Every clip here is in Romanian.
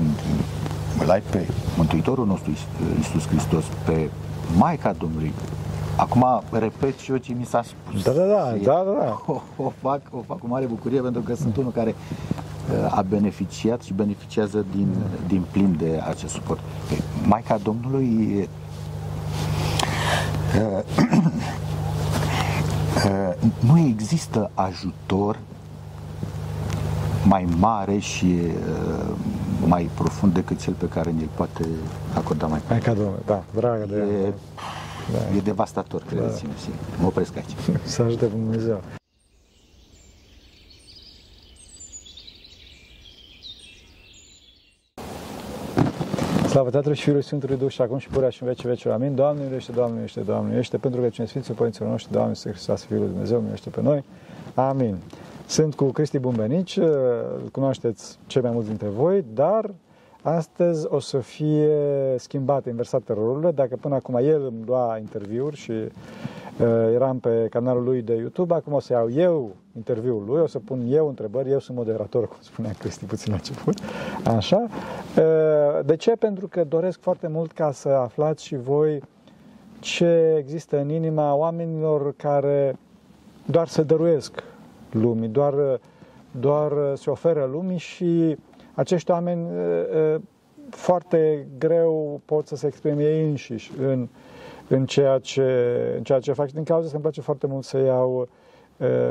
când îl ai pe Mântuitorul nostru Iisus Hristos, pe Maica Domnului, Acum repet și eu ce mi s-a spus. Da, da, da, da, da, da. O, o, fac, o fac cu mare bucurie pentru că sunt unul care uh, a beneficiat și beneficiază din, din plin de acest suport. Maica Domnului uh, uh, nu există ajutor mai mare și mai profund decât cel pe care ne-l poate acorda mai Maica Domnului, da, dragă de e, da. e devastator, credeți-mă, da. mă opresc aici. Să ajute Dumnezeu. Slavă Tatălui și Fiului Sfântului Duh și acum și purea și în vecii vecii. Amin. Doamne iubește, Doamne iubește, Doamne iubește, pentru că cine Sfinții Părinților noștri, Doamne Sfântul Hristos, Fiul lui Dumnezeu, iubește pe noi. Amin. Sunt cu Cristi Bumbenici, îl cunoașteți cei mai mulți dintre voi, dar Astăzi o să fie schimbate, inversate rolurile. Dacă până acum el îmi lua interviuri și uh, eram pe canalul lui de YouTube, acum o să iau eu interviul lui, o să pun eu întrebări, eu sunt moderator, cum spunea Cristi puțin la început. Așa. Uh, de ce? Pentru că doresc foarte mult ca să aflați și voi ce există în inima oamenilor care doar se dăruiesc lumii, doar, doar se oferă lumii și acești oameni foarte greu pot să se exprime ei înșiși în, în, ceea ce, în ceea ce fac și din cauza că îmi place foarte mult să iau,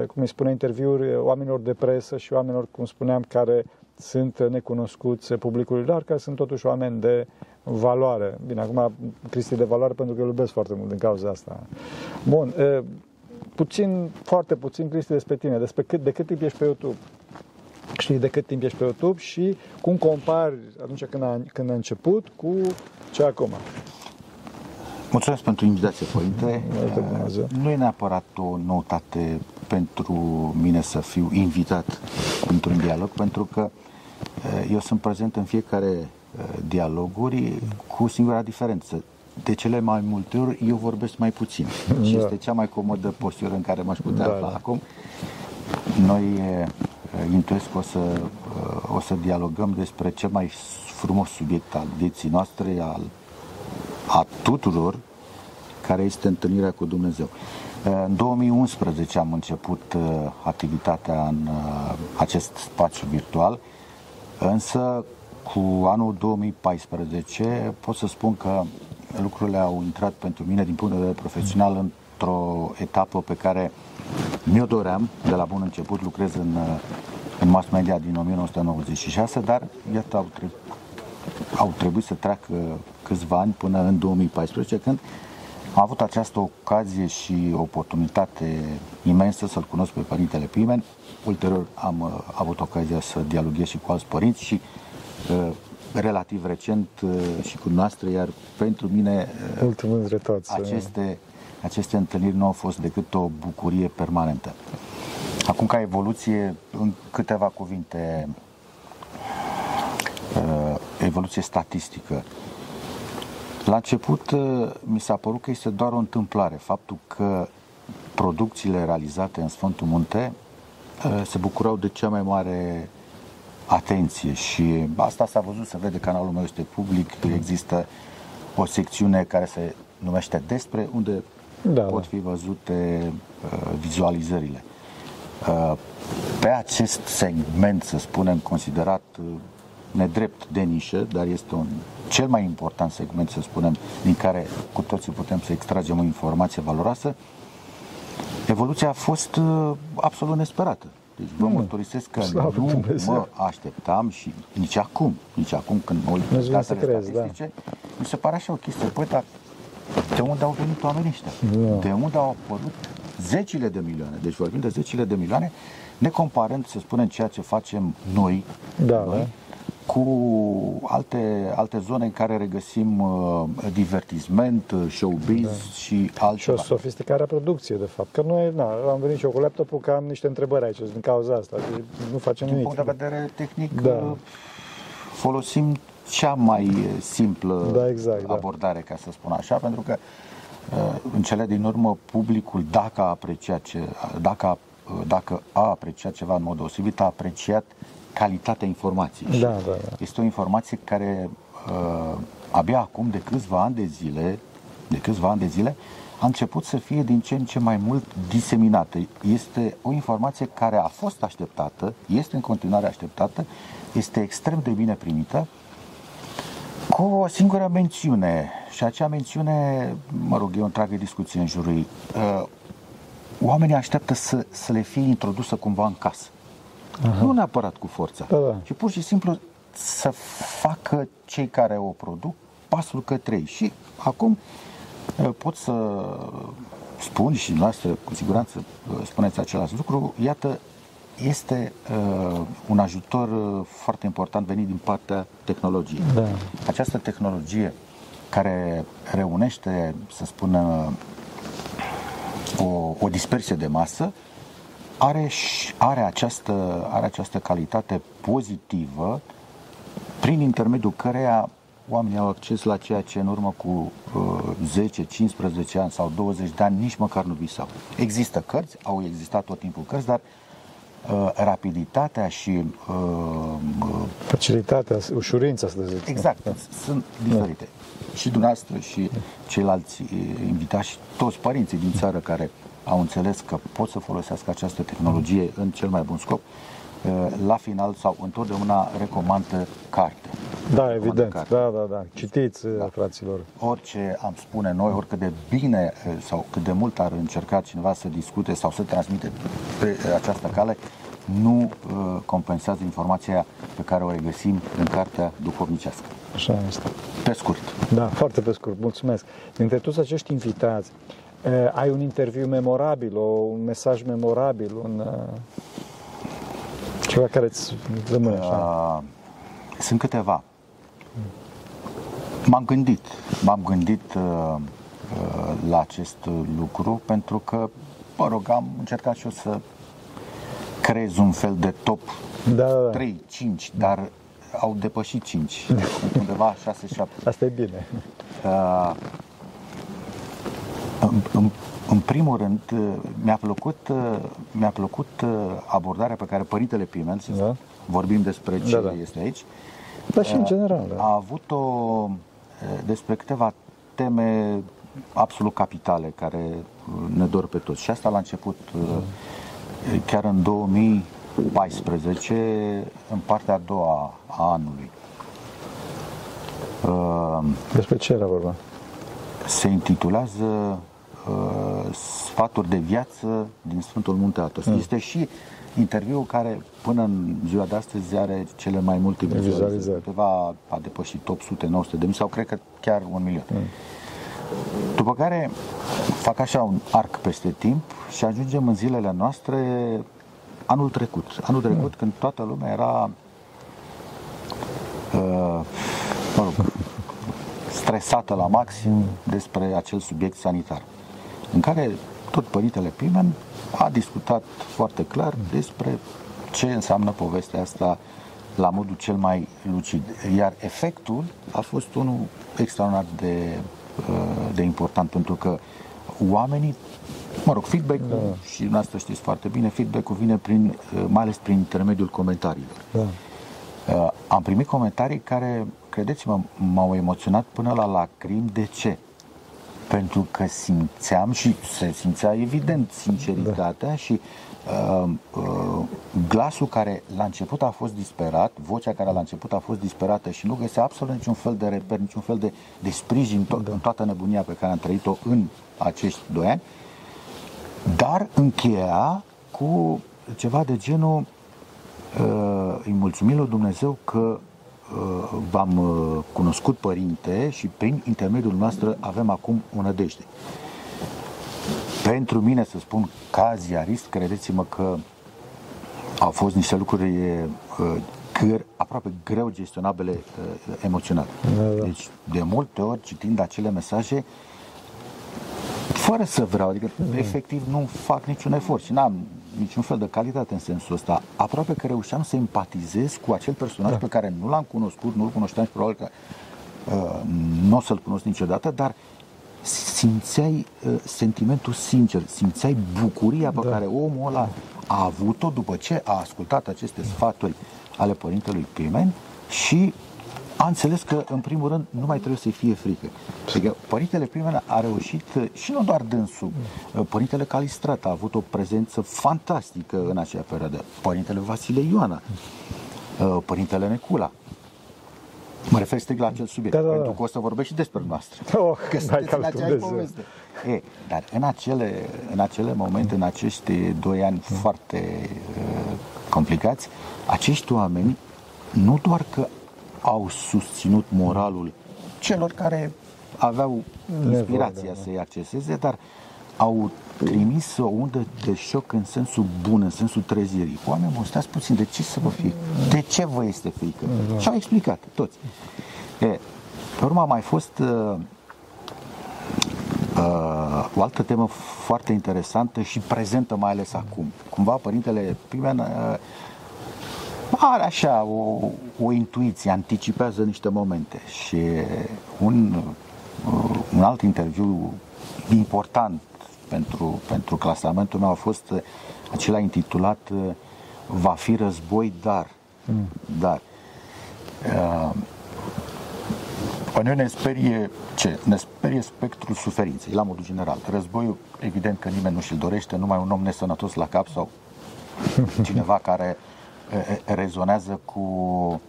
cum îi spune, interviuri oamenilor de presă și oamenilor, cum spuneam, care sunt necunoscuți publicului dar care sunt totuși oameni de valoare. Bine, acum Cristi de valoare pentru că îl iubesc foarte mult din cauza asta. Bun, puțin, foarte puțin, Cristi, despre tine, despre cât, de cât timp ești pe YouTube și de cât timp ești pe YouTube și cum compari atunci când a, când a început cu ce acum. Mulțumesc pentru invitație, Părinte. Nu e neapărat o noutate pentru mine să fiu invitat într-un dialog, pentru că eh, eu sunt prezent în fiecare eh, dialoguri cu singura diferență. De cele mai multe ori eu vorbesc mai puțin da. și este cea mai comodă postură în care m-aș putea da, afla da. acum. Noi eh, Uh, intuiesc că o să, uh, o să dialogăm despre cel mai frumos subiect al vieții noastre, al, a tuturor, care este întâlnirea cu Dumnezeu. Uh, în 2011 am început activitatea în acest spațiu virtual, însă cu anul 2014 pot să spun că lucrurile au intrat pentru mine din punct de vedere profesional într-o etapă pe care mi-o doream de la bun început, lucrez în, în mass media din 1996, dar iată au, tre- au trebuit să treacă câțiva ani până în 2014, când am avut această ocazie și oportunitate imensă să-l cunosc pe Părintele Pimen. Ulterior am uh, avut ocazia să dialoghez și cu alți părinți și uh, relativ recent uh, și cu noastră, iar pentru mine uh, toți, aceste aceste întâlniri nu au fost decât o bucurie permanentă. Acum, ca evoluție, în câteva cuvinte, uh, evoluție statistică. La început, uh, mi s-a părut că este doar o întâmplare. Faptul că producțiile realizate în Sfântul Munte uh, se bucurau de cea mai mare atenție și asta s-a văzut, se vede, canalul meu este public, există o secțiune care se numește Despre, unde da, pot fi văzute uh, vizualizările. Uh, pe acest segment, să spunem, considerat uh, nedrept de nișă, dar este un cel mai important segment, să spunem, din care cu toții putem să extragem o informație valoroasă, evoluția a fost uh, absolut nesperată. Deci vă mm. mărturisesc că Slavă nu Dumnezeu. mă așteptam și nici acum, nici acum când mă uit pe datele crezi, da. statistice, da. mi se pare așa o chestie. Păi, dar de unde au venit oamenii ăștia? Da. De unde au apărut zecile de milioane? Deci vorbim de zecile de milioane, ne comparând, să spunem, ceea ce facem noi, da, noi da. Cu alte, alte zone în care regăsim uh, divertisment, uh, showbiz da. și altceva. Și o sofisticare a producției, de fapt. Că noi, na, am venit și eu cu laptopul, că am niște întrebări aici din cauza asta. Deci nu facem din nimic. Din punct de vedere tehnic, da. Uh, folosim cea mai eh, simplă da, exact, da. abordare, da. ca să spun așa, pentru că eh, în cele din urmă publicul, dacă a apreciat, ce, dacă a, dacă a apreciat ceva în mod deosebit, a apreciat calitatea informației. Da, da, da. Este o informație care uh, abia acum de câțiva ani de zile, de câțiva ani de zile, a început să fie din ce în ce mai mult diseminată. Este o informație care a fost așteptată, este în continuare așteptată, este extrem de bine primită, cu o singură mențiune. Și acea mențiune, mă rog, e o întreagă discuție în jurul ei. Uh, oamenii așteaptă să, să le fie introdusă cumva în casă. Aha. Nu neapărat cu forța, Da, da. ci pur și simplu să facă cei care o produc pasul către ei. Și acum uh, pot să spun și noastră, cu siguranță uh, spuneți același lucru, iată, este uh, un ajutor uh, foarte important venit din partea tehnologiei. Da. Această tehnologie care reunește, să spună, o, o dispersie de masă, are, și- are, această, are această calitate pozitivă prin intermediul căreia oamenii au acces la ceea ce în urmă cu uh, 10, 15 ani sau 20 de ani nici măcar nu visau. Există cărți, au existat tot timpul cărți, dar uh, rapiditatea și uh, uh, Facilitatea, ușurința, să zic. Exact, sunt diferite. Și dumneavoastră și ceilalți eh, invitați, și toți părinții din țară care au înțeles că pot să folosească această tehnologie în cel mai bun scop, eh, la final sau întotdeauna recomandă carte. Da, Recomandă evident. carte. Da, da, da. Citiți, da. fraților. Orice am spune noi, oricât de bine eh, sau cât de mult ar încerca cineva să discute sau să transmite pe această cale, nu eh, compensează informația pe care o regăsim în cartea duhovnicească. Așa este. Pe scurt. Da, foarte pe scurt, mulțumesc. Dintre toți acești invitați, eh, ai un interviu memorabil, o, un mesaj memorabil, un eh, ceva care îți rămâne așa. Uh, sunt câteva. M-am gândit, m-am gândit uh, uh, la acest lucru pentru că, mă rog, am încercat și eu să creez un fel de top Da, da, da. 3, 5, dar au depășit 5, undeva 6, 7. Asta e bine. Uh, în, în, în primul rând, uh, mi-a plăcut, uh, mi-a plăcut uh, abordarea pe care Părintele Pimen, Da. vorbim despre ce Da, da. este aici, Dar și în general, da. a avut-o uh, despre câteva teme absolut capitale care uh, ne dor pe toți. Și asta la început, uh, chiar în 2014, în partea a doua a anului. Uh, Despre ce era vorba? Se intitulează uh, Sfaturi de viață din Sfântul Munte Atos. Mm. Este și interviul care până în ziua de astăzi are cele mai multe vizualizări. Vizualizări. Câteva a depășit 800, 900 de mii sau cred că chiar un milion. Mm. După care fac așa un arc peste timp și ajungem în zilele noastre anul trecut. Anul trecut când toată lumea era uh, mă rog, stresată la maxim despre acel subiect sanitar, în care tot Părintele Pimen a discutat foarte clar despre ce înseamnă povestea asta la modul cel mai lucid. Iar efectul a fost unul extraordinar de, uh, de important, pentru că oamenii, mă rog, feedback-ul, și dumneavoastră știți foarte bine, feedback-ul vine prin, uh, mai ales prin intermediul comentariilor. Da. Uh, am primit comentarii care, credeți-mă, m-au emoționat până la lacrimi. De ce? Pentru că simțeam și se simțea evident sinceritatea și uh, uh, glasul care la început a fost disperat, vocea care la început a fost disperată și nu găsea absolut niciun fel de reper, niciun fel de, de sprijin to- în toată nebunia pe care am trăit-o în acești doi ani, dar încheia cu ceva de genul uh, îi mulțumim lui Dumnezeu că uh, v-am uh, cunoscut părinte și prin intermediul noastră avem acum o nădejde. Pentru mine, să spun, ca ziarist, credeți-mă că au fost niște lucruri uh, gr- aproape greu gestionabile uh, emoțional. Da, da. Deci, de multe ori, citind acele mesaje, fără să vreau, adică efectiv nu fac niciun efort și n-am niciun fel de calitate în sensul ăsta. Aproape că reușeam să empatizez cu acel personaj Da. pe care nu l-am cunoscut, nu-l cunoșteam și probabil că uh, nu o să-l cunosc niciodată, dar simțeai uh, sentimentul sincer, simțeai bucuria pe Da. care omul ăla a avut-o după ce a ascultat aceste sfaturi ale părintelui Pimen și a înțeles că, în primul rând, nu mai trebuie să-i fie frică. Adică Părintele Pimen a reușit, și nu doar dânsul, Părintele Calistrat a avut o prezență fantastică în acea perioadă, Părintele Vasile Ioana, Părintele Necula. Mă refer strict la acel subiect, da, da, da. pentru că o să vorbesc și despre noastră. Oh, că sunteți în aceeași poveste. E, dar în acele, în acele momente, în acești doi ani mm. foarte uh, complicați, acești oameni nu doar că au susținut moralul celor care aveau inspirația da. să-i acceseze, dar au trimis o undă de șoc în sensul bun, în sensul trezirii. Oamenii mă stați puțin, de ce să vă fie? De ce vă este frică? Da. Și au explicat, toți. E, pe urmă a mai fost uh, uh, o altă temă foarte interesantă și prezentă mai ales acum. Cumva Părintele Pimen uh, are așa o, o intuiție, anticipează niște momente și un, uh, un alt interviu important pentru, pentru clasamentul meu a fost acela intitulat uh, Va fi război, dar. Mm. Dar. Uh, pe noi ne sperie ce? Ne sperie spectrul suferinței, la modul general. Războiul, evident că nimeni nu și-l dorește, numai un om nesănătos la cap sau cineva care rezonează cu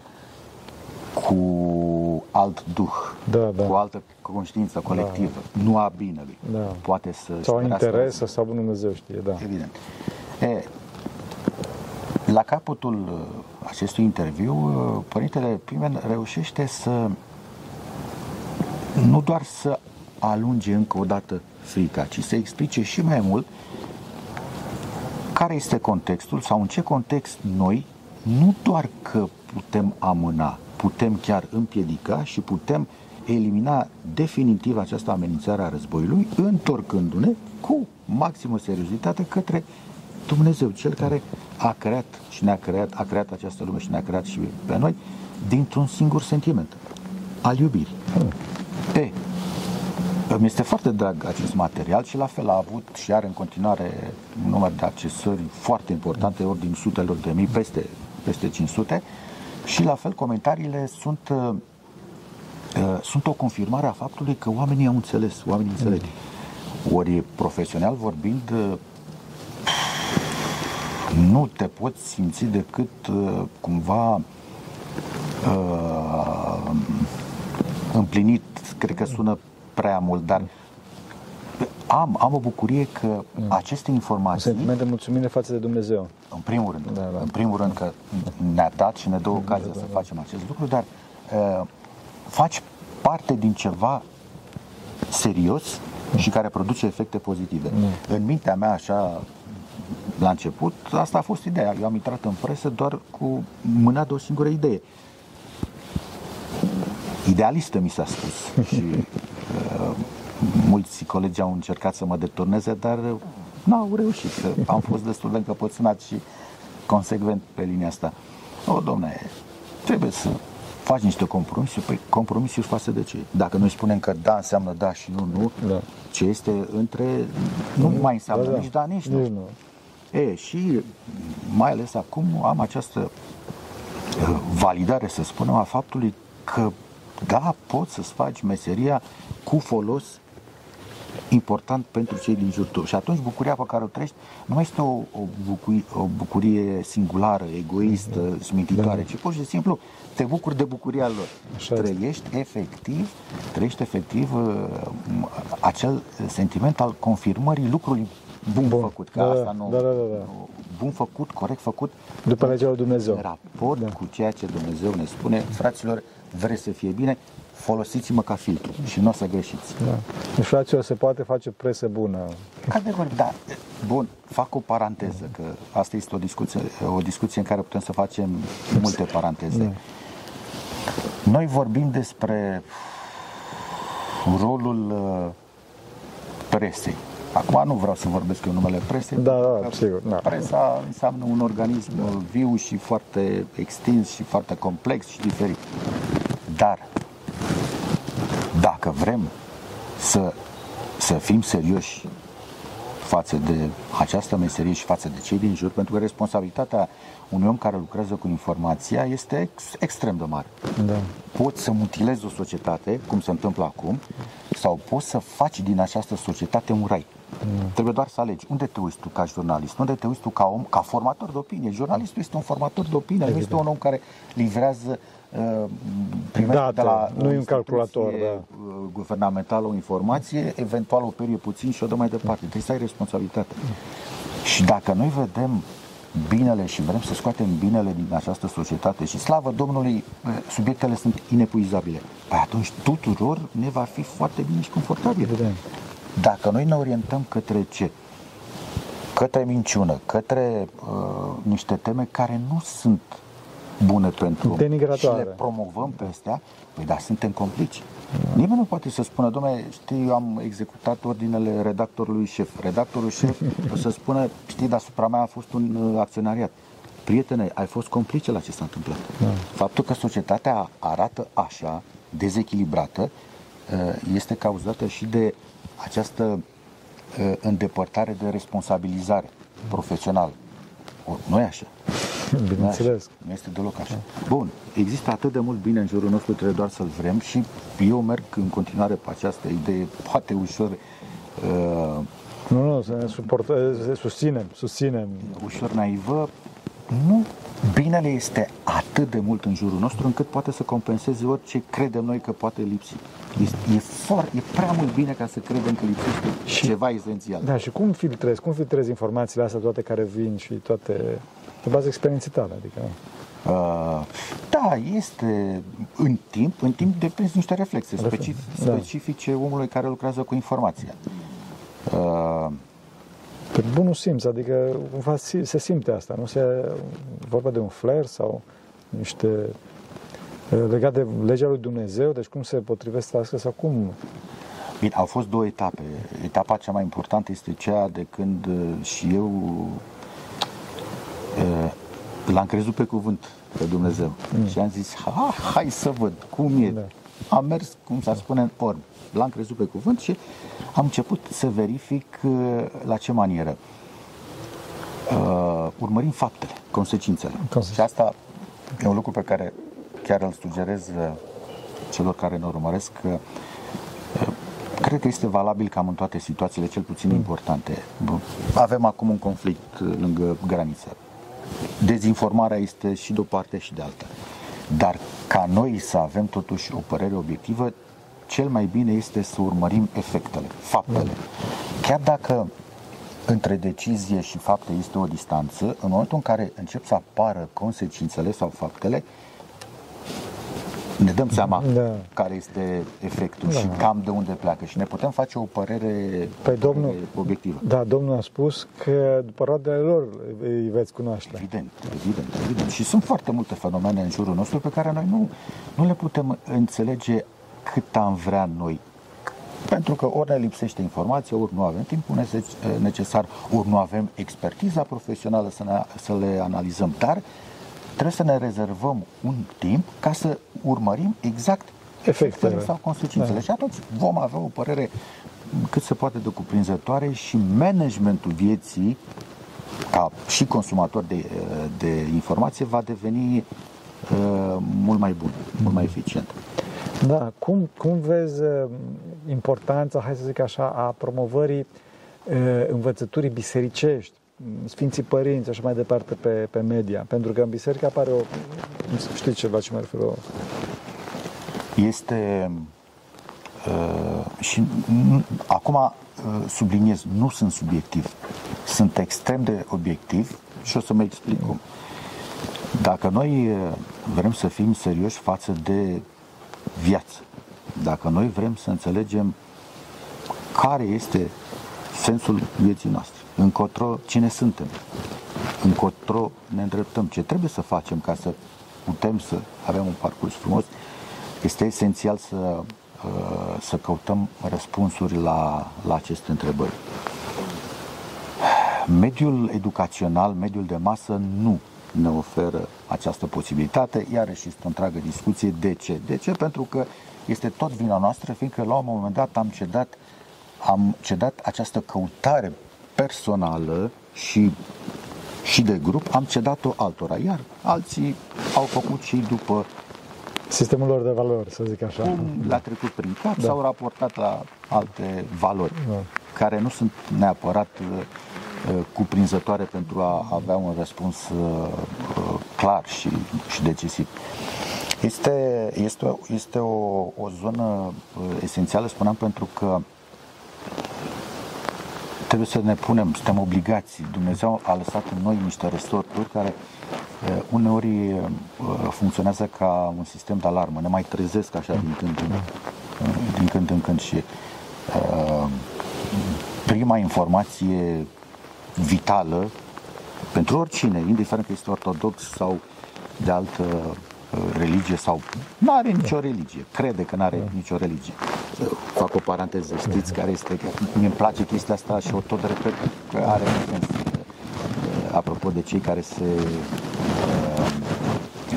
cu alt duh, da, da. cu altă conștiință colectivă, da. nu a binelui. Da. Poate să Sau interes sau Dumnezeu știe, da. Evident. E, la capătul uh, acestui interviu, uh, Părintele Pimen reușește să nu doar să alunge încă o dată frica, ci să explice și mai mult care este contextul sau în ce context noi nu doar că putem amâna, putem chiar împiedica și putem elimina definitiv această amenințare a războiului, întorcându-ne cu maximă seriozitate către Dumnezeu, Cel care a creat și ne-a creat, a creat această lume și ne-a creat și pe noi dintr-un singur sentiment, al iubirii. E, mi este foarte drag acest material și la fel a avut și are în continuare un număr de accesări foarte importante, ori din sutelor de mii, peste, peste 500 și la fel comentariile sunt uh, uh, sunt o confirmare a faptului că oamenii au înțeles, oamenii înțeleg. Ori profesional vorbind, uh, nu te poți simți decât uh, cumva uh, împlinit, cred că sună prea mult, dar am, am o bucurie că mm. aceste informații... Un sentiment de mulțumire față de Dumnezeu. În primul rând. Da, da. În primul rând că ne-a dat și ne dă ocazia da, da, da. să facem acest lucru, dar uh, faci parte din ceva serios mm. și care produce efecte pozitive. Mm. În mintea mea, așa, la început, asta a fost ideea. Eu am intrat în presă doar cu mâna de o singură idee. Idealistă mi s-a spus. și uh, mulți colegi au încercat să mă deturneze, dar n-au reușit. Am fost destul de încăpățânat și consecvent pe linia asta. O, domne, trebuie să faci niște compromisuri, păi compromisuri față de ce? Dacă noi spunem că da înseamnă da și nu, nu, da. ce este între, nu mai înseamnă da, da. nici da, nici nu. nu. E, și mai ales acum am această uh, validare, să spunem, a faptului că da, poți să-ți faci meseria cu folos important pentru cei din jurul tău. Și atunci bucuria pe care o trăiești nu mai este o, o, bucurie, o bucurie singulară, egoistă, da. smintitoare, ci pur și simplu te bucuri de bucuria lor. Așa trăiești este. efectiv, trăiești efectiv uh, acel sentiment al confirmării lucrului bun, bun. făcut. Că da, asta nu, da, da, da, da. Bun făcut, corect făcut. După legea lui Dumnezeu. În raport da. cu ceea ce Dumnezeu ne spune, fraților, vreți să fie bine, folosiți-mă ca filtru și nu o să greșiți. Da. Deci, fraților, se poate face presă bună. Categoric, da. Bun, fac o paranteză, că asta este o discuție, o discuție în care putem să facem multe paranteze. Da. Noi vorbim despre rolul uh, presei. Acum nu vreau să vorbesc în numele presei. Da, da, sigur. Da. Presa înseamnă un organism da. viu și foarte extins și foarte complex și diferit. Dar dacă vrem să, să fim serioși față de această meserie și față de cei din jur, pentru că responsabilitatea unui om care lucrează cu informația este ex, extrem de mare. Da. Poți să mutilezi o societate, cum se întâmplă acum, sau poți să faci din această societate un rai. Mm. Trebuie doar să alegi. Unde te uiți tu ca jurnalist? Unde te uiți tu ca om, ca formator de opinie? Jurnalistul este un formator de opinie, Evident. nu este un om care livrează uh, Date, de la nu e un calculator da. Uh, guvernamentală o informație, eventual o perie puțin și o dă mai departe. Trebuie să ai responsabilitate. Și dacă noi vedem binele și vrem să scoatem binele din această societate și slavă Domnului, uh, subiectele sunt inepuizabile. Păi atunci tuturor ne va fi foarte bine și confortabil. Evident. Dacă noi ne orientăm către ce? Către minciună, către uh, niște teme care nu sunt bune pentru om și le promovăm pe astea, păi da, suntem complici. Da. Nimeni nu poate să spună, domnule, știi, eu am executat ordinele redactorului șef. Redactorul șef o să spună, știi, deasupra mea a fost un uh, acționariat. Prietene, ai fost complice la ce s-a întâmplat. Da. Faptul că societatea arată așa, dezechilibrată, uh, este cauzată și de această uh, îndepărtare de responsabilizare profesională. Nu e așa. Bineînțeles. Nu este deloc așa. Bun, există atât de mult bine în jurul nostru, trebuie doar să-l vrem și eu merg în continuare pe această idee, poate ușor uh, nu, nu, să ne suportă, să susținem, susținem. Ușor naivă, nu binele este atât de mult în jurul nostru încât poate să compenseze orice credem noi că poate lipsi. Este, e, foarte, e prea mult bine ca să credem că lipsește și, ceva esențial. Da, și cum filtrezi? Cum filtrezi informațiile astea toate care vin și toate pe bază experienței tale? Adică... Uh, da, este în timp, în timp depinde niște reflexe specific, da. specifice omului care lucrează cu informația. Uh, pe bunul simț, adică cumva se simte asta, nu se vorba de un flair sau niște legat de legea lui Dumnezeu, deci cum se potrivesc asta sau cum? Bine, au fost două etape. Etapa cea mai importantă este cea de când și eu l-am crezut pe cuvânt pe Dumnezeu mm. și am zis, ha, hai să văd cum e. Da. Am mers, cum s-ar spune, în orb. L-am crezut pe cuvânt și am început să verific la ce manieră. Uh, urmărim faptele, consecințele. Consecințe. Și asta e un lucru pe care chiar îl sugerez uh, celor care ne urmăresc că uh, cred că este valabil cam în toate situațiile, cel puțin importante. Avem acum un conflict uh, lângă graniță. Dezinformarea este și de o parte și de alta. Dar ca noi să avem totuși o părere obiectivă, cel mai bine este să urmărim efectele, faptele. Chiar dacă între decizie și fapte este o distanță, în momentul în care încep să apară consecințele sau faptele, ne dăm seama da. care este efectul da. și cam de unde pleacă și ne putem face o părere, păi domnul, obiectivă. Da, domnul a spus că după roadele lor îi veți cunoaște. Evident, evident, evident. Și sunt foarte multe fenomene în jurul nostru pe care noi nu, nu le putem înțelege cât am vrea noi. Pentru că ori ne lipsește informație, ori nu avem timpul necesar, ori nu avem expertiza profesională să, ne, să le analizăm. Dar trebuie să ne rezervăm un timp ca să urmărim exact efectele sau consecințele. Da. Și atunci vom avea o părere cât se poate de cuprinzătoare și managementul vieții ca și consumator de, de informație va deveni uh, mult mai bun, mult mai eficient. Da, cum, cum vezi uh, importanța, hai să zic așa, a promovării uh, învățăturii bisericești Sfinții Părinți, așa mai departe, pe, pe media. Pentru că în biserică apare o... Știi ceva ce mă refer? O... Este... Uh, și uh, acum uh, subliniez, nu sunt subiectiv. Sunt extrem de obiectiv și o să mă explic cum. Dacă noi uh, vrem să fim serioși față de viață, dacă noi vrem să înțelegem care este sensul vieții noastre, încotro cine suntem, încotro ne îndreptăm, ce trebuie să facem ca să putem să avem un parcurs frumos, este esențial să, uh, să căutăm răspunsuri la, la aceste întrebări. Mediul educațional, mediul de masă nu ne oferă această posibilitate, iarăși este o întreagă discuție. De ce? De ce? Pentru că este tot vina noastră, fiindcă la un moment dat am cedat, am cedat această căutare personală și, și de grup am cedat-o altora, iar alții au făcut și după sistemul lor de valori, să zic așa. Cum le-a trecut prin cap da. sau raportat la alte valori, da. care nu sunt neapărat uh, cuprinzătoare pentru a avea un răspuns uh, uh, clar și, și decisiv. Este, este, este o, o zonă esențială, spuneam, pentru că trebuie să ne punem, suntem obligați. Dumnezeu a lăsat în noi niște resorturi care uh, uneori uh, funcționează ca un sistem de alarmă. Ne mai trezesc așa din când în, uh, din când, în când și uh, prima informație vitală pentru oricine, indiferent că este ortodox sau de altă religie sau nu are nicio religie, crede că nu are nicio religie fac o paranteză, știți care este, mi îmi place chestia asta și o tot repet că are sens. Apropo de cei care se,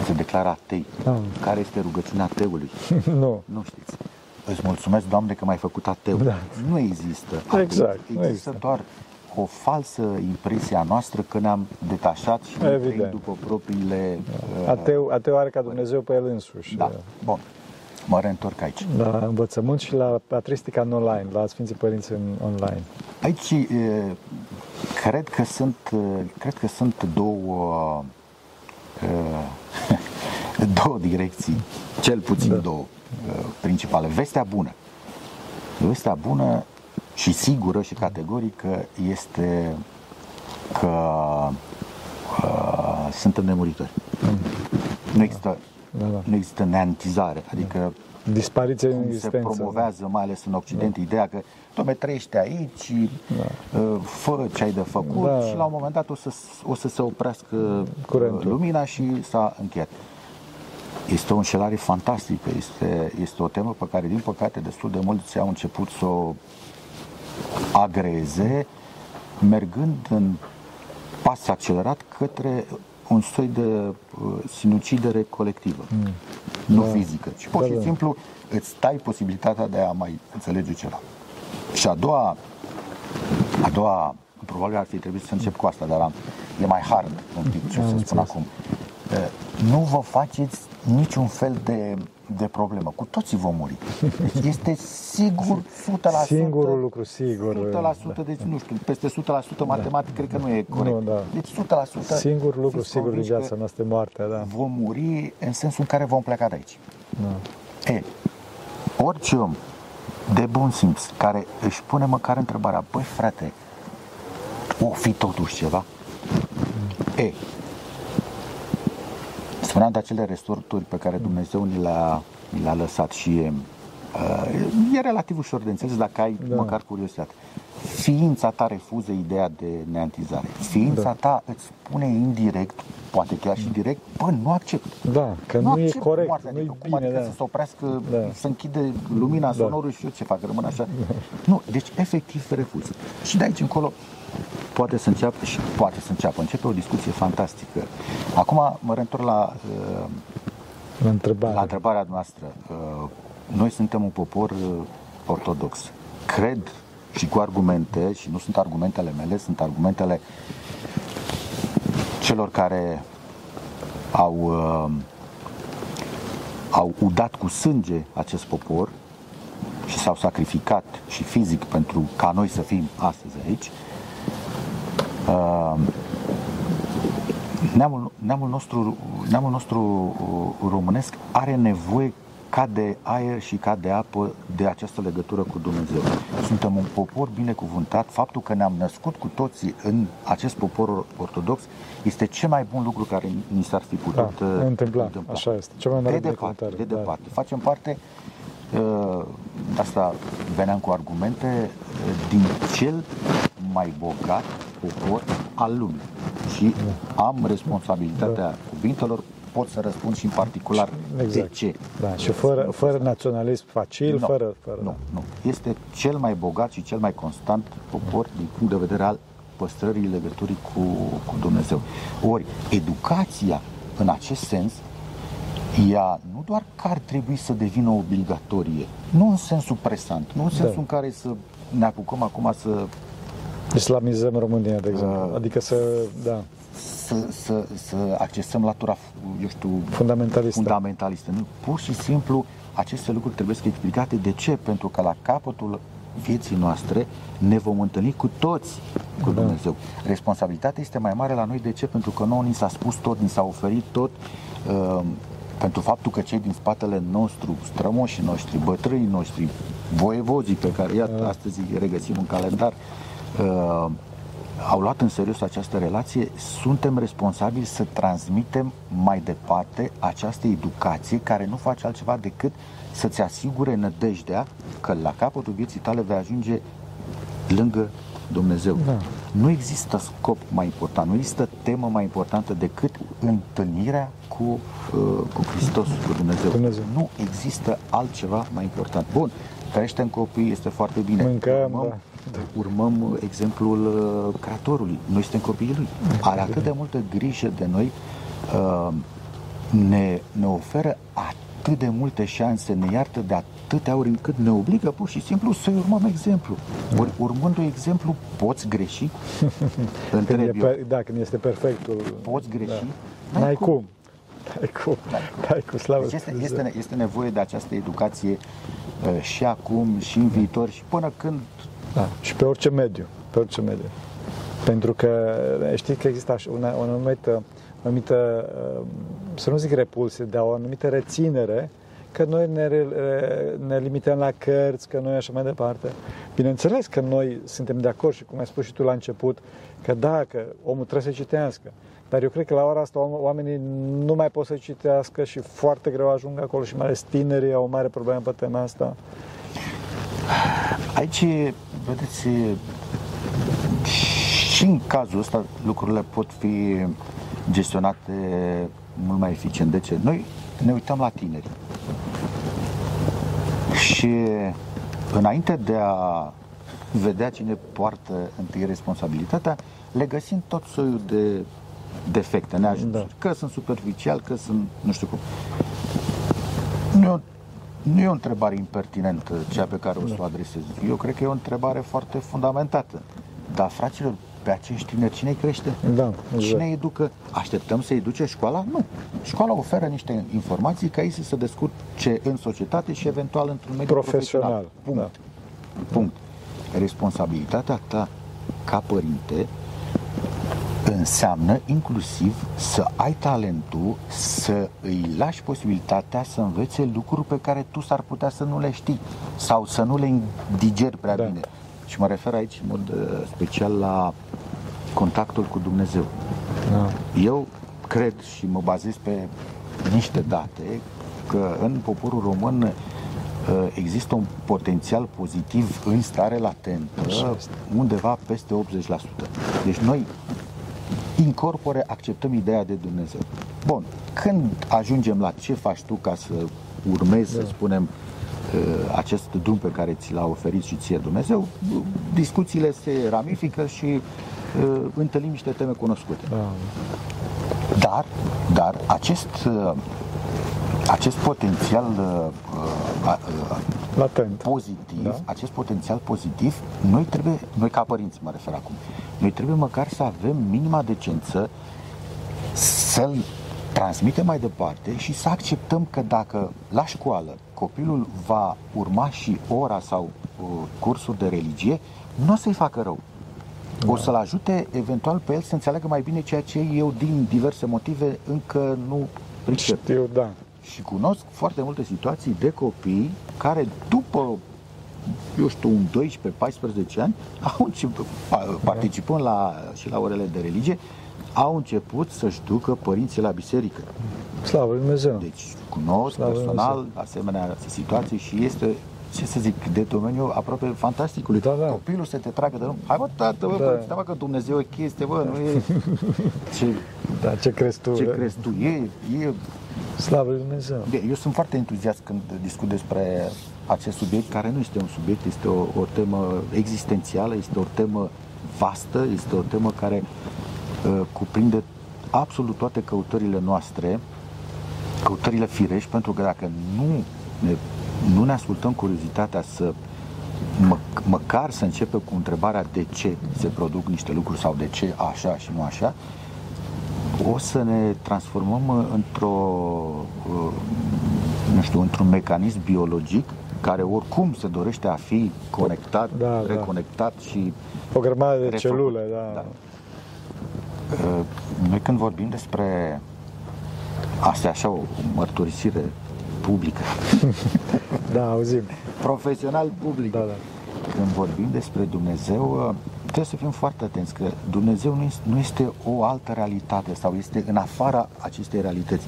se declară atei, da. care este rugăciunea ateului? nu. Nu știți. Îți mulțumesc, Doamne, că m-ai făcut ateu. Da. Nu există. Ateu. Exact. Există, există doar o falsă impresie a noastră că ne-am detașat și ne după propriile... Da. Ateu, ateu are ca Dumnezeu pe el însuși. Da. Bun mă reîntorc aici. La învățământ și la patristica în online, la Sfinții Părinți în online. Aici cred că sunt, cred că sunt două, două direcții, cel puțin da. două principale. Vestea bună. Vestea bună și sigură și categorică este că uh, suntem nemuritori. Mm. Nu există da, da. nu există neantizare, adică dispariție în existență. se promovează, mai ales în Occident, da. ideea că, domne, trăiește aici, da. Uh, fă ce ai de făcut da. și la un moment dat o să, o să se oprească uh, Curentul. lumina și s-a încheiat. Este o înșelare fantastică, este, este o temă pe care, din păcate, destul de mulți au început să o agreze, mergând în pas accelerat către un soi de uh, sinucidere colectivă, mm. nu da. fizică, ci pur da, și da. simplu îți tai posibilitatea de a mai înțelege ceva. Și a doua, a doua, probabil ar fi trebuit să încep cu asta, dar am, e mai hard un pic ce să spun acum. Uh, nu vă faceți niciun fel de de problemă. Cu toții vom muri. Deci este sigur 100%. Singurul lucru, sigur. 100%, da. deci nu știu, peste 100% matematic cred că nu e corect. Nu, da. Deci 100%. Singurul lucru, sigur, din viața noastră moartea, da. Vom muri în sensul în care vom pleca de aici. Da. E, orice om de bun simț care își pune măcar întrebarea, băi frate, o fi totuși ceva? Mm. E, Spuneam de acele resorturi pe care Dumnezeu ni le-a, ni le-a lăsat și e, uh, e relativ ușor de înțeles dacă ai da. măcar curiozitate. Ființa ta refuză ideea de neantizare. Ființa da. ta îți spune indirect, poate chiar și direct, bă, nu accept. Da, că nu, nu e corect, moartea, nu adică, e bine, adică da. să se oprească, da. să închide lumina, da. sonorul și eu ce fac, rămân așa. Da. Nu, deci efectiv refuză. Și de aici încolo poate să înceapă și poate să înceapă. Începe o discuție fantastică. Acum mă reîntorc la, uh, la, întrebare. la întrebarea noastră. Uh, noi suntem un popor uh, ortodox. Cred și cu argumente, și nu sunt argumentele mele, sunt argumentele celor care au, au udat cu sânge acest popor și s-au sacrificat și fizic pentru ca noi să fim astăzi aici, Uh, neamul, neamul, nostru, neamul nostru uh, românesc are nevoie ca de aer și ca de apă de această legătură cu Dumnezeu. Suntem un popor binecuvântat. Faptul că ne-am născut cu toții în acest popor ortodox este cel mai bun lucru care ni s-ar fi putut da, uh, întâmpla. întâmpla. Așa este. Cel mai mare de departe, de da. departe. Da. Facem parte uh, asta veneam cu argumente din cel mai bogat popor al lumii. Și am responsabilitatea da. cuvintelor, pot să răspund și în particular exact. de ce. Da, și fără, fără naționalism facil, nu, fără, fără... Nu, nu. Este cel mai bogat și cel mai constant popor din punct de vedere al păstrării legăturii cu, cu Dumnezeu. Ori, educația în acest sens, ea nu doar că ar trebui să devină obligatorie, nu în sensul presant, nu în da. sensul da. în care să ne apucăm acum să Islamizăm România, de exemplu. Uh, adică să, da. Să, să, să accesăm latura, eu știu, fundamentalistă. fundamentalistă. Nu? Pur și simplu, aceste lucruri trebuie să fie explicate. De ce? Pentru că la capătul vieții noastre ne vom întâlni cu toți cu da. Dumnezeu. Responsabilitatea este mai mare la noi. De ce? Pentru că nouă ni s-a spus tot, ni s-a oferit tot. Uh, pentru faptul că cei din spatele nostru, strămoșii noștri, bătrânii noștri, voievozii pe care, iată, da. astăzi îi regăsim în calendar, uh, au luat în serios această relație, suntem responsabili să transmitem mai departe această educație care nu face altceva decât să-ți asigure nădejdea că la capătul vieții tale vei ajunge lângă Dumnezeu. Da. Nu există scop mai important, nu există temă mai importantă decât întâlnirea cu, uh, cu Hristos, cu Dumnezeu. Dumnezeu. Nu există altceva mai important. Bun, creștem copii, este foarte bine. Mâncăm, urmăm, da. Urmăm exemplul uh, Creatorului. Noi suntem copiii Lui. Are atât de multă grijă de noi, uh, ne, ne oferă atât de multe șanse, ne iartă de atâtea ori încât ne obligă pur și simplu să-i urmăm exemplu. Ur, urmând un exemplu, poți greși? Întreb când e, eu. Da, când este perfectul. Poți greși? Da. N-ai cum. cum. Dai cu, dai cu slavă. Deci este, este, este nevoie de această educație uh, și acum, și în viitor, și până când... Da, și pe orice mediu, pe orice mediu. Pentru că știi că există una, o anumită, o anumită, uh, să nu zic repulsie, dar o anumită reținere că noi ne, ne limităm la cărți, că noi așa mai departe. Bineînțeles că noi suntem de acord și cum ai spus și tu la început, că da, că omul trebuie să citească. Dar eu cred că la ora asta oamenii nu mai pot să citească și foarte greu ajung acolo și mai ales tinerii au o mare problemă pe tema asta. Aici, vedeți, și în cazul ăsta lucrurile pot fi gestionate mult mai eficient. De ce? Noi ne uităm la tineri. Și înainte de a vedea cine poartă întâi responsabilitatea, le găsim tot soiul de defecte, neajunsuri. Da. Că sunt superficial, că sunt nu știu cum. Nu e o, nu e o întrebare impertinentă cea pe care o să o da. adresez. Eu cred că e o întrebare foarte fundamentată. Dar, fraților, pe acești tineri cine îi crește? Da, exact. Cine îi educă? Așteptăm să-i duce școala? Nu. Școala oferă niște informații ca ei să se descurce în societate și eventual într-un mediu profesional. profesional. Punct. Da. Punct. Responsabilitatea ta ca părinte înseamnă inclusiv să ai talentul, să îi lași posibilitatea să învețe lucruri pe care tu s-ar putea să nu le știi sau să nu le digeri prea da. bine. Și mă refer aici în mod uh, special la contactul cu Dumnezeu. Da. Eu cred și mă bazez pe niște date că în poporul român uh, există un potențial pozitiv în stare latentă undeva peste 80%. Deci noi incorpore acceptăm ideea de Dumnezeu. Bun, când ajungem la ce faci tu ca să urmezi, da. să spunem, uh, acest drum pe care ți l-a oferit și ție Dumnezeu, discuțiile se ramifică și uh, întâlnim niște teme cunoscute. Da. Dar, dar acest, uh, acest potențial latent pozitiv, da? acest potențial pozitiv, noi trebuie, noi ca părinți mă refer acum, noi trebuie măcar să avem minima decență să-l transmitem mai departe și să acceptăm că dacă la școală copilul va urma și ora sau uh, cursuri de religie, nu o să-i facă rău. Da. O să-l ajute eventual pe el să înțeleagă mai bine ceea ce eu din diverse motive încă nu pricep. Știu, da. Și cunosc foarte multe situații de copii care după eu știu, un 12-14 ani, au început, participând la, și la orele de religie, au început să-și ducă părinții la biserică. Slavă Lui Dumnezeu! Deci cunosc Slavă personal Dumnezeu. asemenea situații și este ce să zic, de domeniu aproape fantasticului. Da, da. Copilul să te tragă de Hai mă, tată, bă, da. bă, că Dumnezeu e chestie, bă, nu e... Ce, da, ce crezi tu? Ce da? crezi tu? E, e... Slavă Lui Dumnezeu! Eu sunt foarte entuziast când discut despre acest subiect, care nu este un subiect, este o, o temă existențială, este o temă vastă, este o temă care uh, cuprinde absolut toate căutările noastre, căutările firești, pentru că dacă nu ne, nu ne ascultăm curiozitatea să mă, măcar să începe cu întrebarea de ce se produc niște lucruri sau de ce așa și nu așa, o să ne transformăm într-o, uh, nu știu, într-un mecanism biologic care oricum se dorește a fi conectat, da, da. reconectat da. și o grămadă de refăcut. celule, da. da. Uh, noi când vorbim despre asta așa o mărturisire publică. da, auzim. Profesional public. Da, da. Când vorbim despre Dumnezeu, uh, trebuie să fim foarte atenți că Dumnezeu nu este, nu este o altă realitate sau este în afara acestei realități.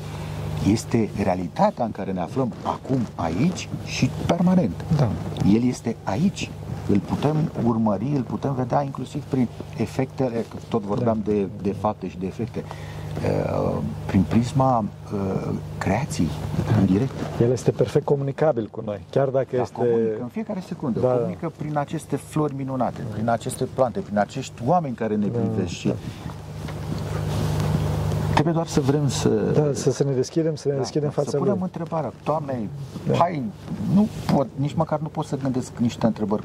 Este realitatea în care ne aflăm acum aici și permanent. Da. El este aici. Îl putem urmări, îl putem vedea inclusiv prin efectele, tot vorbeam da. de, de fapte și de efecte. Uh, prin prisma uh, creației, în direct. El este perfect comunicabil cu noi, chiar dacă da, este... Comunică în fiecare secundă, da. comunică prin aceste flori minunate, prin aceste plante, prin acești oameni care ne da, privesc și da. Trebuie doar să vrem să... Da, să, să ne deschidem, să ne da, deschidem fața Să punem lui. întrebarea, Doamne, da. hai, nu pot, nici măcar nu pot să gândesc niște întrebări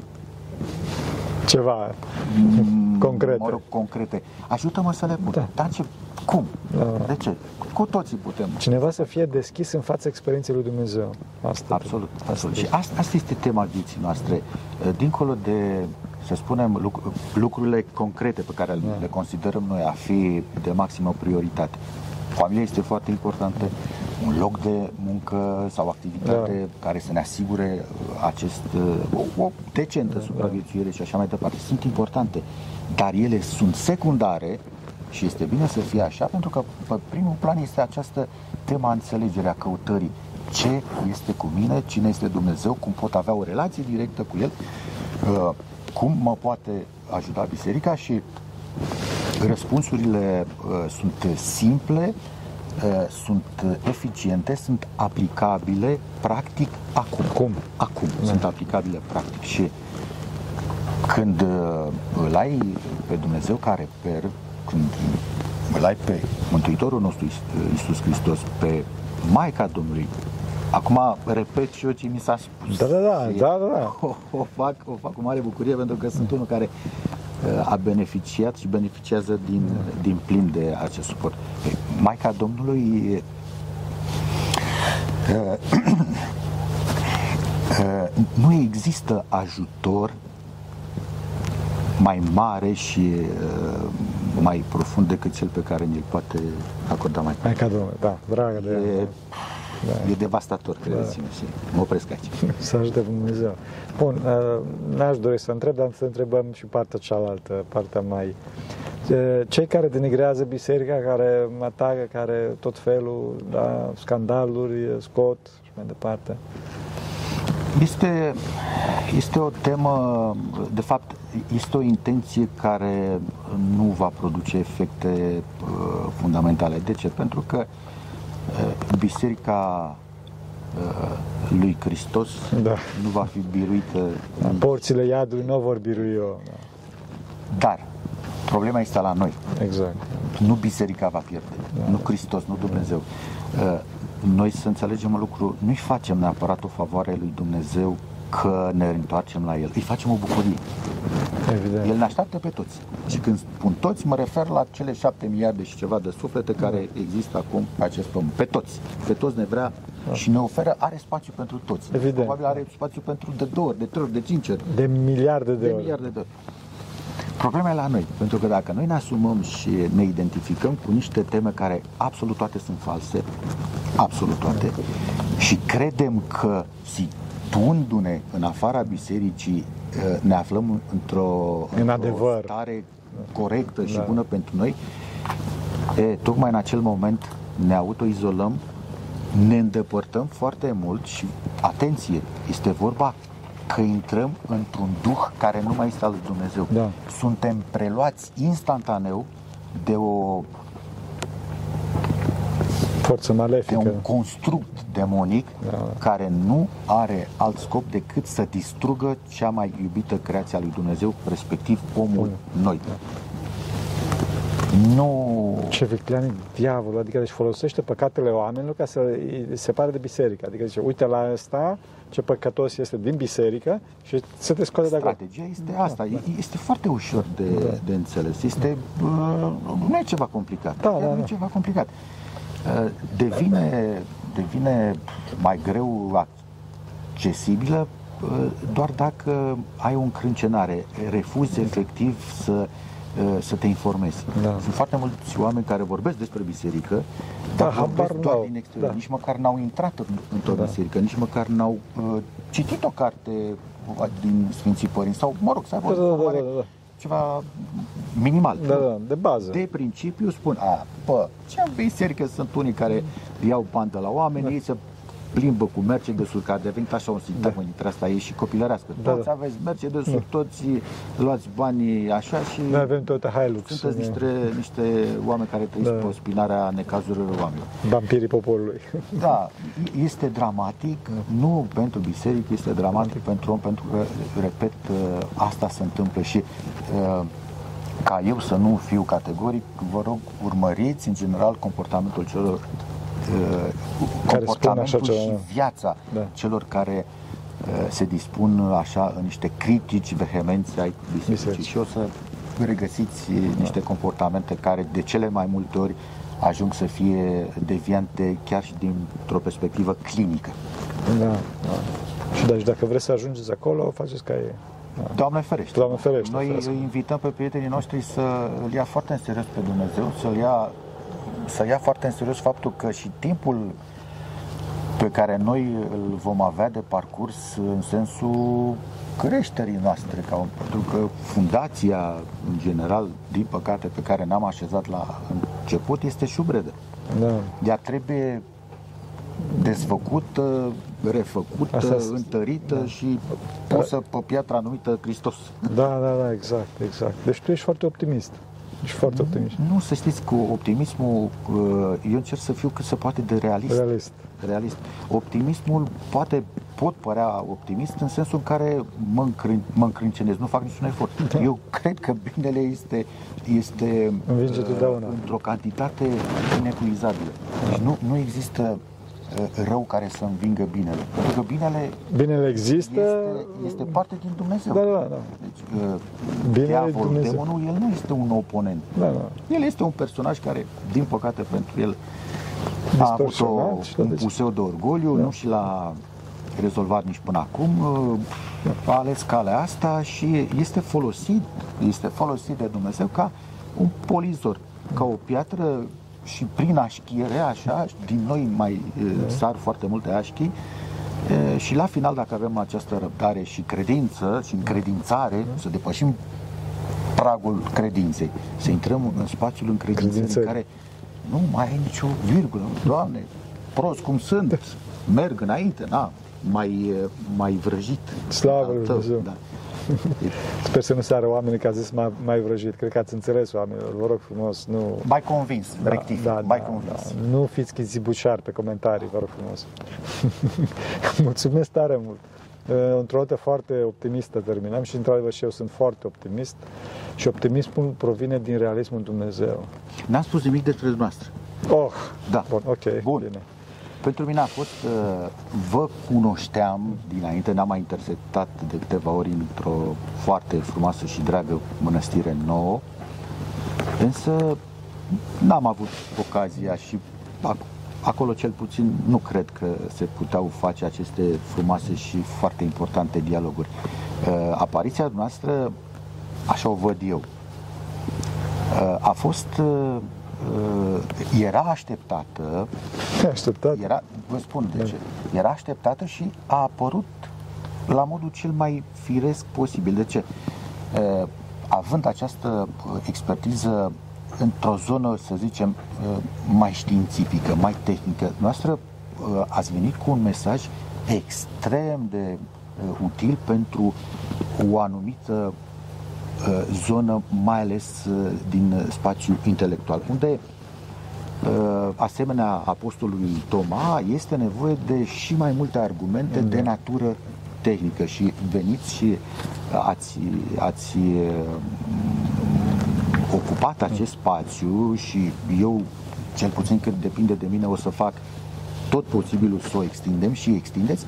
ceva mm, concrete. Mă rog, concrete. Ajută-mă să le pun. Da. Dar ce, cum? Da. De ce? Cu toții putem. Cineva să fie deschis în fața experienței lui Dumnezeu. Asta absolut. absolut. Și asta, asta este tema vieții noastre. Dincolo de să spunem, lucrurile concrete pe care da. le considerăm noi a fi de maximă prioritate. Familia este foarte importantă, un loc de muncă sau activitate da. care să ne asigure uh, acest, uh, o, o decentă da. supraviețuire și așa mai departe. Sunt importante, dar ele sunt secundare și este bine să fie așa pentru că pe primul plan este această tema înțelegerea căutării. Ce este cu mine, cine este Dumnezeu, cum pot avea o relație directă cu El, uh, cum mă poate ajuta biserica și Răspunsurile uh, sunt simple, uh, sunt eficiente, sunt aplicabile practic acum. Acum. Acum da. sunt aplicabile practic și când uh, îl ai pe Dumnezeu care per, când îl ai pe Mântuitorul nostru Iisus Hristos, pe Maica Domnului, Acum repet și eu ce mi s-a spus. Da, da, da, da, da. da. O, o, fac, o fac cu mare bucurie pentru că sunt unul care a beneficiat și beneficiază din, din plin de acest suport. Maica Domnului nu există ajutor mai mare și mai profund decât cel pe care ne-l poate acorda Maica. Maica Domnului, da, dragă de e, da. E devastator, credeți-mă, da. și mă opresc aici. Să ajute Dumnezeu. Bun, uh, n-aș dori să întreb, dar să întrebăm și partea cealaltă, partea mai... Cei care denigrează biserica, care atacă, care tot felul, da, scandaluri, scot și mai departe. Este, este o temă, de fapt, este o intenție care nu va produce efecte uh, fundamentale. De ce? Pentru că uh, biserica Uh, lui Hristos da. nu va fi biruită. Da, porțile iadului nu vor birui eu. Da. Dar problema este la noi. Exact. Nu biserica va pierde, da. nu Hristos, nu Dumnezeu. Uh, noi să înțelegem un lucru, nu-i facem neapărat o favoare lui Dumnezeu că ne întoarcem la El. Îi facem o bucurie. Evident. El ne așteaptă pe toți. Și când spun toți, mă refer la cele șapte miliarde și ceva de suflete care există acum pe acest pământ. Pe toți. Pe toți ne vrea da. și ne oferă, are spațiu pentru toți. Evident. Probabil are spațiu pentru de două ori, de trei ori, de cinci ori. De miliarde de, de ori. miliarde de ori. Problema e la noi, pentru că dacă noi ne asumăm și ne identificăm cu niște teme care absolut toate sunt false, absolut toate, și credem că situându-ne în afara bisericii uh, ne aflăm într-o, în într-o stare corectă și da. bună pentru noi, e, tocmai în acel moment ne autoizolăm, ne îndepărtăm foarte mult și, atenție, este vorba că intrăm într-un duh care nu mai este al lui Dumnezeu. Da. Suntem preluați instantaneu de o forță malefică. De un construct demonic da. care nu are alt scop decât să distrugă cea mai iubită creație a lui Dumnezeu, respectiv omul Bun. noi. Da. nu... Ce viclean diavolul, adică deci folosește păcatele oamenilor ca să îi separe de biserică. Adică zice, uite la asta ce păcătos este din biserică și să te scoate de acolo. Strategia este asta, da, este foarte ușor de, da. de înțeles. Este, uh, nu e ceva complicat. Da, da, nu da. e ceva complicat. Uh, devine, devine mai greu accesibilă uh, doar dacă ai o încrâncenare, refuzi efectiv să să te informezi. Da. Sunt foarte mulți oameni care vorbesc despre biserică, Da, dar vorbesc habar doar n-au. din exterior. Da. Nici măcar n-au intrat în, într-o Da. biserică, nici măcar n-au uh, citit o carte uh, din Sfinții Părinți sau, mă rog, să aibă Da, da, da, informare da, da. Ceva minimal. Da, da, de bază. De principiu spun, a, bă, ce biserică sunt unii care iau bani de la oameni, Da. ei se plimbă cu Mercedes-ul, care a devenit așa un sintagmă dintre asta, e și copilărească. Da, Toți da. aveți Mercedes-ul, toți luați banii așa și Noi avem toate Hilux. sunteți niște, niște oameni care trăiesc Da. pe spinarea necazurilor oamenilor. Vampirii poporului. Da, este dramatic, nu pentru biserică, este dramatic pentru om, pentru că, repet, uh, asta se întâmplă și uh, ca eu să nu fiu categoric, vă rog, urmăriți în general comportamentul celor uh, spun comportamentul așa ceva, și da. viața Da. celor care uh, se dispun așa în niște critici vehemenți ai bisericii Biserici. și o să regăsiți niște comportamente care de cele mai multe ori ajung să fie deviante chiar și dintr-o perspectivă clinică. Da, da. Și deci dacă vreți să ajungeți acolo, faceți ca ei. Doamne ferește! Doamne ferește, Noi ferește. îi invităm pe prietenii noștri să îl ia foarte în serios pe Dumnezeu, să-l ia, să ia foarte în serios faptul că și timpul pe care noi îl vom avea de parcurs în sensul creșterii noastre, ca om, pentru că fundația, în general, din păcate, pe care n-am așezat la început, este șubredă. Da. Ea trebuie desfăcută, refăcută, Asta este. întărită Da. și pusă pe piatra numită Hristos. Da, da, da, exact, exact. Deci tu ești foarte optimist. Ești foarte optimist. Nu, să știți, cu optimismul, uh, eu încerc să fiu cât se poate de realist. Realist. realist. Optimismul poate, pot părea optimist în sensul în care mă, încrân, mă încrâncenez, nu fac niciun efort. Eu cred că binele este, este Învinge uh, totdeauna. într-o cantitate inepuizabilă. Deci nu, nu există uh, rău care să învingă binele. Pentru că binele Binele există. este, este parte din Dumnezeu. Da, da, da. Deci, uh, Binele diavolul, Dumnezeu. demonul, el nu este un oponent. Da, da. El este un personaj care, din păcate pentru el, a avut o, Distorsionat și un tot, deci- puseu de orgoliu, nu și l-a rezolvat nici până acum. A ales calea asta și este folosit, este folosit de Dumnezeu ca un polizor, ca o piatră și prin așchiere, așa, din noi mai e, sar foarte multe așchi, e, și la final, dacă avem această răbdare și credință și încredințare, să depășim pragul credinței, să intrăm în spațiul încredințării în Credințării. care nu mai ai nicio virgulă, Doamne, prost cum sunt, merg înainte, na, mai, mai vrăjit. Slavă Al lui tău, Dumnezeu. Da. Sper să nu seară oamenii că a zis mai, mai vrăjit. Cred că ați înțeles oamenilor. Vă rog frumos, nu... Mai convins, rectific, mai convins. Da. Nu fiți chizibușari pe comentarii, vă rog frumos. Mulțumesc tare mult. Uh, Într-o notă foarte optimistă terminăm și într-adevăr și eu sunt foarte optimist și optimismul provine din realismul Dumnezeu. N-am spus nimic despre dumneavoastră. Oh, Da. bun, ok, Bun. bine. Pentru mine a fost, uh, vă cunoșteam dinainte, ne-am mai intersectat de câteva ori într-o foarte frumoasă și dragă mănăstire nouă, însă n-am avut ocazia și ac- acolo cel puțin nu cred că se puteau face aceste frumoase și foarte importante dialoguri. Uh, Apariția noastră, așa o văd eu, uh, a fost, uh, uh, era așteptată Așteptat. era, vă spun de ce. Era așteptată și a apărut la modul cel mai firesc posibil. De ce? Uh, Având această uh, expertiză într-o zonă, să zicem, uh, mai științifică, mai tehnică, noastră uh, ați venit cu un mesaj extrem de uh, util pentru o anumită uh, zonă, mai ales uh, din uh, spațiul intelectual, unde uh, asemenea apostolului Toma, este nevoie de și mai multe argumente de natură tehnică și veniți și uh, ați, ați uh, ocupat acest spațiu și eu, cel puțin cât depinde de mine, o să fac tot posibilul să o extindem și extindeți,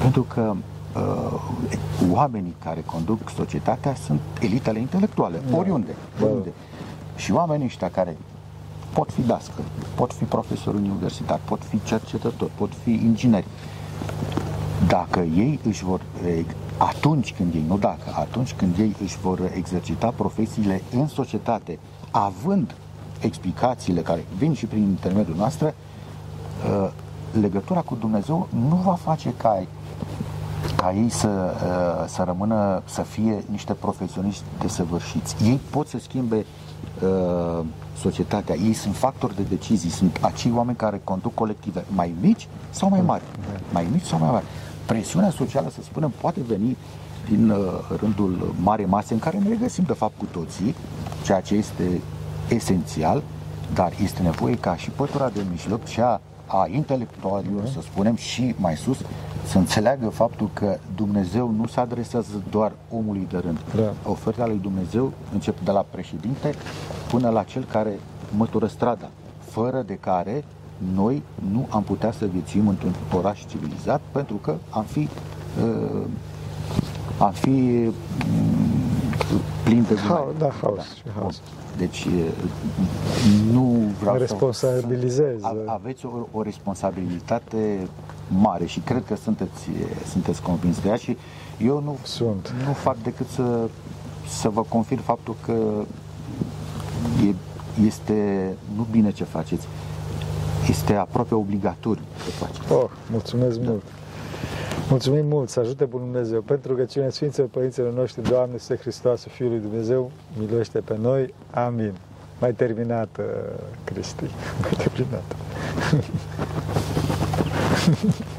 pentru că uh, oamenii care conduc societatea sunt elitele intelectuale, da. oriunde, da. oriunde. Și oamenii ăștia care pot fi dascăli, pot fi profesori universitari, pot fi cercetători, pot fi ingineri. Dacă ei își vor, atunci când ei, nu dacă, atunci când ei își vor exercita profesiile în societate, având explicațiile care vin și prin intermediul noastră, uh, legătura cu Dumnezeu nu va face ca, ca ei să, uh, să rămână, să fie niște profesioniști desăvârșiți. Ei pot să schimbe uh, societatea. Ei sunt factori de decizii, sunt acei oameni care conduc colective mai mici sau mai mari. Mai mici sau mai mari. Presiunea socială, să spunem, poate veni din uh, rândul mare mase în care ne regăsim de fapt cu toții, ceea ce este esențial, dar este nevoie ca și pătura de mijloc, cea a intelectualilor, uh-huh. să spunem, și mai sus, să înțeleagă faptul că Dumnezeu nu se adresează doar omului de rând. Da. Oferta lui Dumnezeu începe de la președinte până la cel care mătură strada, fără de care noi nu am putea să viețuim într-un oraș civilizat pentru că am fi uh, am fi uh, plin de gunoi. Da, haos. Da. Și haos. Deci nu vreau responsabilizez. să... Aveți o, o responsabilitate mare și cred că sunteți, sunteți convins de ea și eu nu, Sunt. nu fac decât să, să vă confirm faptul că e, este nu bine ce faceți, este aproape obligatoriu ce faceți. Oh, mulțumesc da. mult! Mulțumim mult, să ajute Bunul Dumnezeu pentru că cine Sfinților Părinților noștri, Doamne, este Hristos, Fiul lui Dumnezeu, miluiește pe noi. Amin. Mai terminat, Cristi. Mai terminat.